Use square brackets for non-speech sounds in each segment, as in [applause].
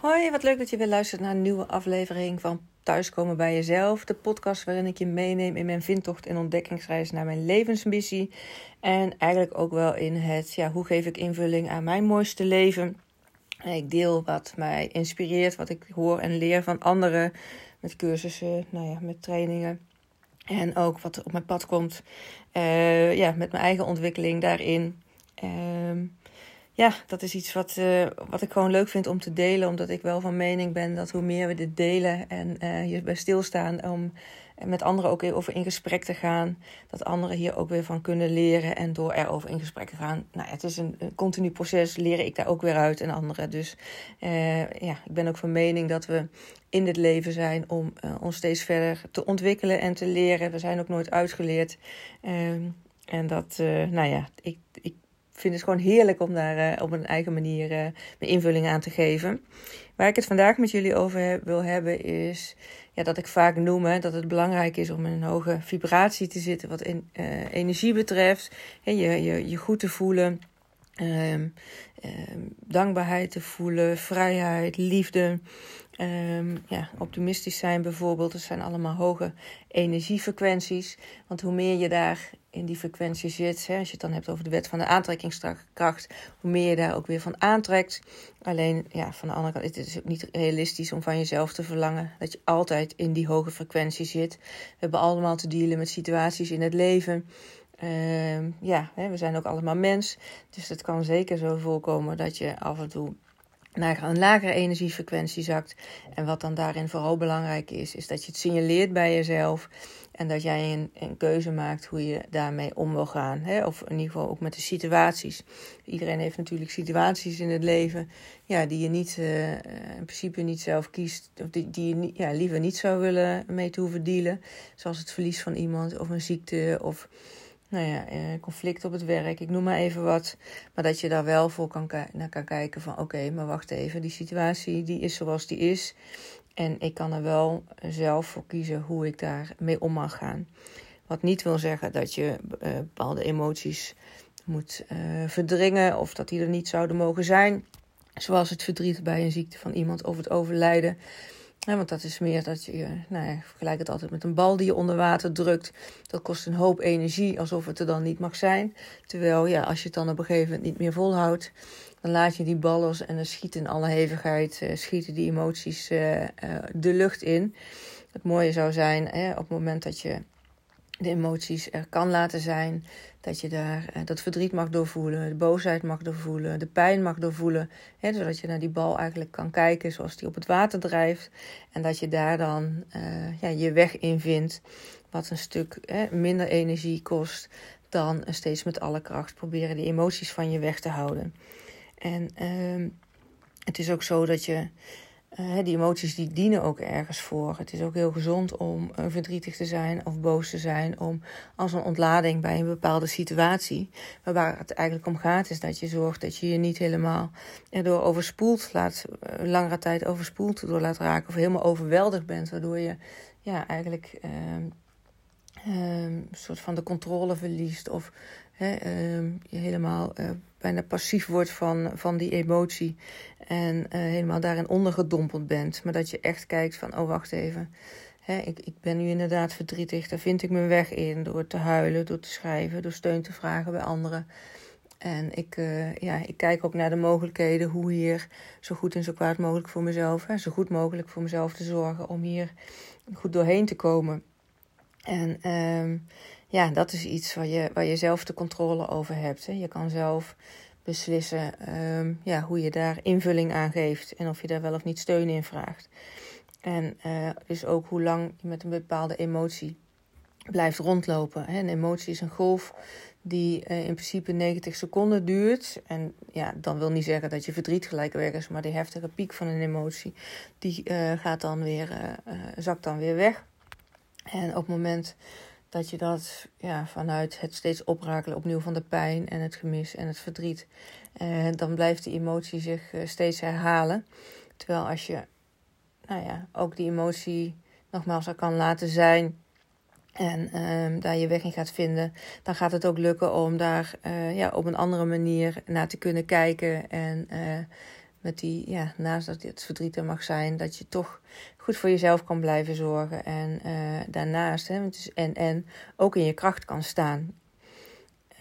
Hoi, wat leuk dat je weer luistert naar een nieuwe aflevering van Thuiskomen bij Jezelf. De podcast waarin ik je meeneem in mijn vindtocht en ontdekkingsreis naar mijn levensmissie. En eigenlijk ook wel in het, ja, hoe geef ik invulling aan mijn mooiste leven. Ik deel wat mij inspireert, wat ik hoor en leer van anderen. Met cursussen, nou ja, met trainingen. En ook wat op mijn pad komt. Uh, ja, met mijn eigen ontwikkeling daarin. Uh, ja, dat is iets wat, uh, wat ik gewoon leuk vind om te delen. Omdat ik wel van mening ben dat hoe meer we dit delen en uh, hierbij stilstaan om met anderen ook over in gesprek te gaan. Dat anderen hier ook weer van kunnen leren en door erover in gesprek te gaan. Nou, het is een, continu proces, leer ik daar ook weer uit en anderen. Dus uh, ja, ik ben ook van mening dat we in dit leven zijn om ons steeds verder te ontwikkelen en te leren. We zijn ook nooit uitgeleerd. Ehm, en dat, nou ja, ik vind het gewoon heerlijk om daar uh, op een eigen manier uh, mijn invulling aan te geven. Waar ik het vandaag met jullie over wil hebben is ja, dat ik vaak noem hè, dat het belangrijk is om in een hoge vibratie te zitten wat in, uh, energie betreft. Hè, je, je, je goed te voelen, um, um, dankbaarheid te voelen, vrijheid, liefde. Um, ja, optimistisch zijn bijvoorbeeld. Dat zijn allemaal hoge energiefrequenties. Want hoe meer je daar in die frequentie zit, hè, als je het dan hebt over de wet van de aantrekkingskracht, hoe meer je daar ook weer van aantrekt. Alleen, ja, van de andere kant, het is ook niet realistisch om van jezelf te verlangen dat je altijd in die hoge frequentie zit. We hebben allemaal te dealen met situaties in het leven. Uh, ja, hè, we zijn ook allemaal mens. Dus het kan zeker zo voorkomen dat je af en toe naar een lagere energiefrequentie zakt. En wat dan daarin vooral belangrijk is, is dat je het signaleert bij jezelf. En dat jij een, een keuze maakt hoe je daarmee om wil gaan. Hè? Of in ieder geval ook met de situaties. Iedereen heeft natuurlijk situaties in het leven ja, die je niet, uh, in principe niet zelf kiest. Of die, die je ja, liever niet zou willen mee te hoeven dealen. Zoals het verlies van iemand of een ziekte of nou ja, eh, conflict op het werk, ik noem maar even wat. Maar dat je daar wel voor kan naar kan kijken van oké, maar wacht even, die situatie die is zoals die is. En ik kan er wel zelf voor kiezen hoe ik daarmee om mag gaan. Wat niet wil zeggen dat je uh, bepaalde emoties moet uh, verdringen of dat die er niet zouden mogen zijn. Zoals het verdriet bij een ziekte van iemand of het overlijden. Want dat is meer dat je, nou vergelijk het altijd met een bal die je onder water drukt. Dat kost een hoop energie, alsof het er dan niet mag zijn. Terwijl, ja, als je het dan op een gegeven moment niet meer volhoudt, dan laat je die bal los en dan schieten in alle hevigheid, uh, schieten die emoties uh, uh, de lucht in. Het mooie zou zijn, hè, op het moment dat je de emoties er kan laten zijn. Dat je daar eh, dat verdriet mag doorvoelen, de boosheid mag doorvoelen, de pijn mag doorvoelen. Hè, zodat je naar die bal eigenlijk kan kijken zoals die op het water drijft. En dat je daar dan uh, ja, je weg in vindt. Wat een stuk hè, minder energie kost dan steeds met alle kracht proberen die emoties van je weg te houden. En uh, het is ook zo dat je uh, die emoties die dienen ook ergens voor. Het is ook heel gezond om uh, verdrietig te zijn of boos te zijn. Om als een ontlading bij een bepaalde situatie. Maar waar het eigenlijk om gaat is dat je zorgt dat je je niet helemaal erdoor overspoeld laat, uh, langere tijd overspoeld door laat raken. Of helemaal overweldigd bent. Waardoor je ja, eigenlijk ehm, ehm, een soort van de controle verliest. Of hè, je helemaal bijna passief wordt van, van die emotie. En uh, helemaal daarin ondergedompeld bent. Maar dat je echt kijkt van, oh wacht even. Hè, ik, ik ben nu inderdaad verdrietig. Daar vind ik mijn weg in. Door te huilen, door te schrijven, door steun te vragen bij anderen. En ik, uh, ja, ik kijk ook naar de mogelijkheden hoe hier zo goed en zo kwaad mogelijk voor mezelf, hè, zo goed mogelijk voor mezelf te zorgen om hier goed doorheen te komen. En um, ja, dat is iets waar je, waar je zelf de controle over hebt. Hè. Je kan zelf beslissen um, ja, hoe je daar invulling aan geeft en of je daar wel of niet steun in vraagt. En uh, dus ook hoe lang je met een bepaalde emotie blijft rondlopen. Hè. Een emotie is een golf die uh, in principe 90 seconden duurt. En ja, dan wil niet zeggen dat je verdriet gelijk weg is, maar die heftige piek van een emotie, die uh, gaat dan weer, zakt dan weer weg. En op het moment dat je dat ja, vanuit het steeds oprakelen opnieuw van de pijn en het gemis en het verdriet, eh, dan blijft die emotie zich eh, steeds herhalen. Terwijl als je nou ja, ook die emotie nogmaals kan laten zijn en eh, daar je weg in gaat vinden, dan gaat het ook lukken om daar uh, ja, op een andere manier naar te kunnen kijken en met die, ja, naast dat het verdriet er mag zijn, dat je toch goed voor jezelf kan blijven zorgen. En uh, daarnaast, hè, het is en en, ook in je kracht kan staan.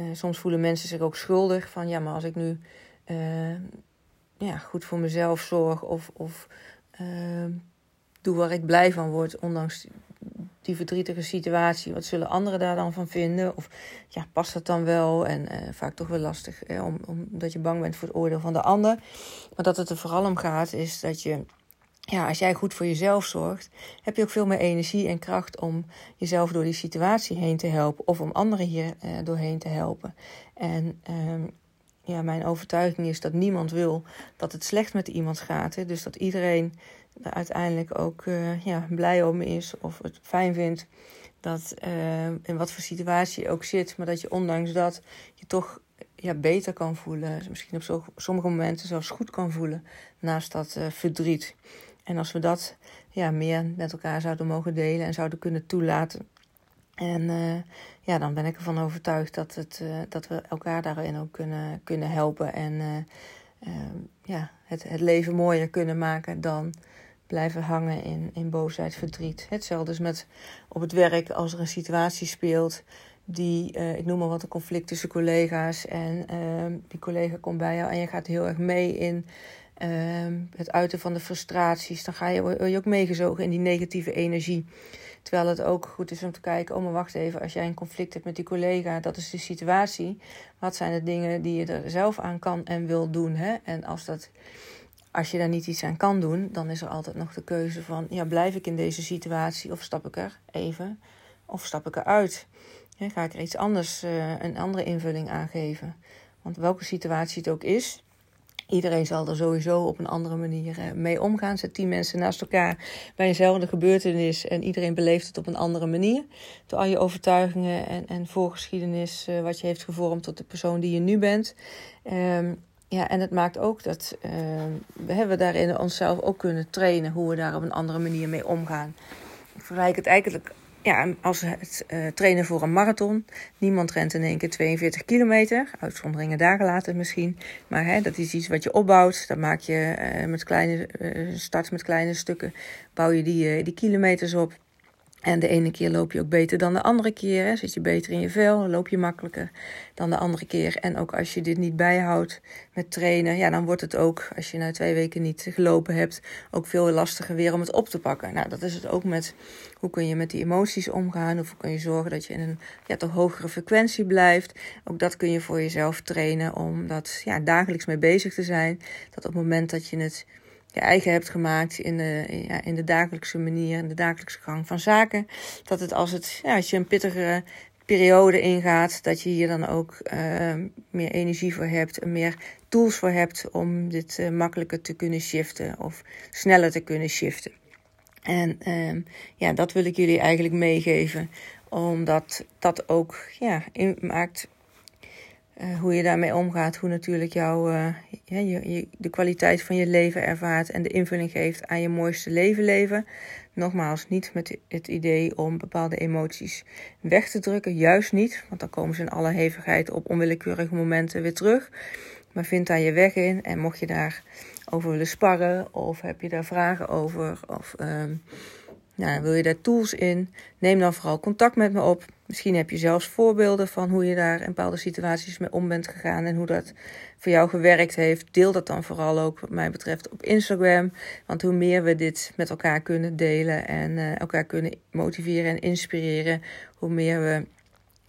Uh, soms voelen mensen zich ook schuldig van, ja, maar als ik nu uh, ja, goed voor mezelf zorg of, of doe waar ik blij van word, ondanks die verdrietige situatie. Wat zullen anderen daar dan van vinden? Of ja, past dat dan wel? En uh, vaak toch wel lastig, eh, om, omdat je bang bent voor het oordeel van de ander. Maar dat het er vooral om gaat, is dat je, ja, als jij goed voor jezelf zorgt, heb je ook veel meer energie en kracht om jezelf door die situatie heen te helpen. Of om anderen hier uh, doorheen te helpen. En ehm, ja, mijn overtuiging is dat niemand wil dat het slecht met iemand gaat. Hè? Dus dat iedereen uiteindelijk ook uh, ja, blij om is of het fijn vindt dat uh, in wat voor situatie je ook zit, maar dat je ondanks dat je toch ja, beter kan voelen. Misschien op zo, sommige momenten zelfs goed kan voelen naast dat uh, verdriet. En als we dat ja, meer met elkaar zouden mogen delen en zouden kunnen toelaten. En ja, dan ben ik ervan overtuigd dat, het, dat we elkaar daarin ook kunnen, kunnen helpen. En ja, het, het leven mooier kunnen maken dan blijven hangen in, in boosheid, verdriet. Hetzelfde is met op het werk als er een situatie speelt die, uh, ik noem maar wat, een conflict tussen collega's. En uh, die collega komt bij jou en je gaat heel erg mee in uh, het uiten van de frustraties. Dan ga je, word je ook meegezogen in die negatieve energie. Terwijl het ook goed is om te kijken, oh maar wacht even, als jij een conflict hebt met die collega, dat is de situatie. Wat zijn de dingen die je er zelf aan kan en wil doen? Hè? En als dat als je daar niet iets aan kan doen, dan is er altijd nog de keuze van: ja, blijf ik in deze situatie of stap ik er even of stap ik eruit? Ja, ga ik er iets anders, uh, een andere invulling aan geven? Want welke situatie het ook is, iedereen zal er sowieso op een andere manier uh, mee omgaan. Zet tien mensen naast elkaar bij eenzelfde gebeurtenis en iedereen beleeft het op een andere manier. Door al je overtuigingen en, en voorgeschiedenis, uh, wat je heeft gevormd tot de persoon die je nu bent. Um, ja, en het maakt ook dat uh, we daarin onszelf ook kunnen trainen hoe we daar op een andere manier mee omgaan. Ik vergelijk het eigenlijk ja, als het uh, trainen voor een marathon. Niemand rent in één keer 42 kilometer. Uitzonderingen daar gelaten misschien. Maar hè, dat is iets wat je opbouwt. Dan maak je uh, met kleine uh, start met kleine stukken. Bouw je die, die kilometers op. En de ene keer loop je ook beter dan de andere keer. Hè. Zit je beter in je vel, loop je makkelijker dan de andere keer. En ook als je dit niet bijhoudt met trainen, ja, dan wordt het ook, als je na twee weken niet gelopen hebt, ook veel lastiger weer om het op te pakken. Nou, dat is het ook met hoe kun je met die emoties omgaan. Of hoe kun je zorgen dat je in een ja, toch hogere frequentie blijft. Ook dat kun je voor jezelf trainen om dat ja, dagelijks mee bezig te zijn. Dat op het moment dat je het je eigen hebt gemaakt in de, ja, in de dagelijkse manier, in de dagelijkse gang van zaken. Dat het als, het, ja, als je een pittigere periode ingaat, dat je hier dan ook uh, meer energie voor hebt en meer tools voor hebt om dit uh, makkelijker te kunnen shiften of sneller te kunnen shiften. En uh, ja, dat wil ik jullie eigenlijk meegeven, omdat dat ook ja, maakt uh, hoe je daarmee omgaat, hoe natuurlijk jouw, uh, ja, je, de kwaliteit van je leven ervaart en de invulling geeft aan je mooiste leven leven. Nogmaals, niet met het idee om bepaalde emoties weg te drukken, juist niet, want dan komen ze in alle hevigheid op onwillekeurige momenten weer terug. Maar vind daar je weg in en mocht je daar over willen sparren of heb je daar vragen over of nou, wil je daar tools in, neem dan vooral contact met me op. Misschien heb je zelfs voorbeelden van hoe je daar in bepaalde situaties mee om bent gegaan en hoe dat voor jou gewerkt heeft. Deel dat dan vooral ook, wat mij betreft, op Instagram. Want hoe meer we dit met elkaar kunnen delen en uh, elkaar kunnen motiveren en inspireren, hoe meer we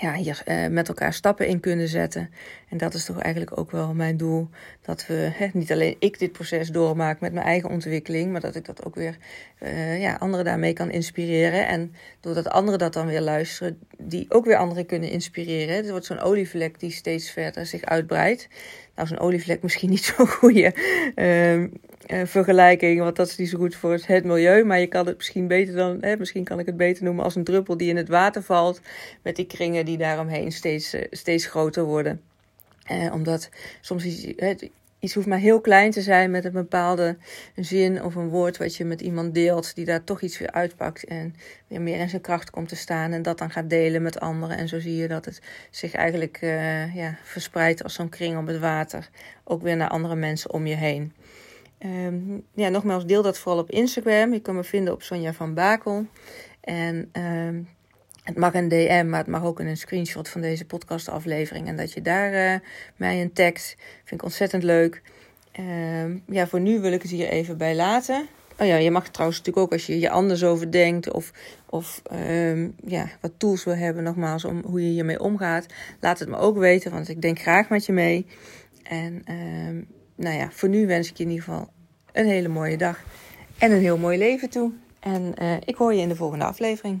ja, hier uh, met elkaar stappen in kunnen zetten. En dat is toch eigenlijk ook wel mijn doel. Dat we, niet alleen ik dit proces doormaak met mijn eigen ontwikkeling, maar dat ik dat ook weer uh, ja, anderen daarmee kan inspireren. En doordat anderen dat dan weer luisteren, die ook weer anderen kunnen inspireren. Het wordt zo'n olievlek die steeds verder zich uitbreidt. Nou, zo'n olievlek misschien niet [laughs] zo'n goede uh, vergelijking, want dat is niet zo goed voor het milieu. Maar je kan het misschien beter dan, hè, misschien kan ik het beter noemen als een druppel die in het water valt. Met die kringen die daaromheen steeds, uh, steeds groter worden. Uh, omdat soms is, iets hoeft maar heel klein te zijn met een bepaalde zin of een woord wat je met iemand deelt, die daar toch iets weer uitpakt en weer meer in zijn kracht komt te staan en dat dan gaat delen met anderen. En zo zie je dat het zich eigenlijk uh, ja, verspreidt als zo'n kring op het water, ook weer naar andere mensen om je heen. Um, ja, nogmaals, deel dat vooral op Instagram. Je kan me vinden op Sonja van Bakel. En um, het mag een DM, maar het mag ook een screenshot van deze podcastaflevering. En dat je daar uh, mij een tekst. Vind ik ontzettend leuk. Um, ja, voor nu wil ik het hier even bij laten. Oh ja, je mag trouwens natuurlijk ook als je je anders over denkt of, of um, ja, wat tools wil hebben, nogmaals, om hoe je hiermee omgaat. Laat het me ook weten, want ik denk graag met je mee. En um, nou ja, voor nu wens ik je in ieder geval een hele mooie dag en een heel mooi leven toe. En uh, ik hoor je in de volgende aflevering.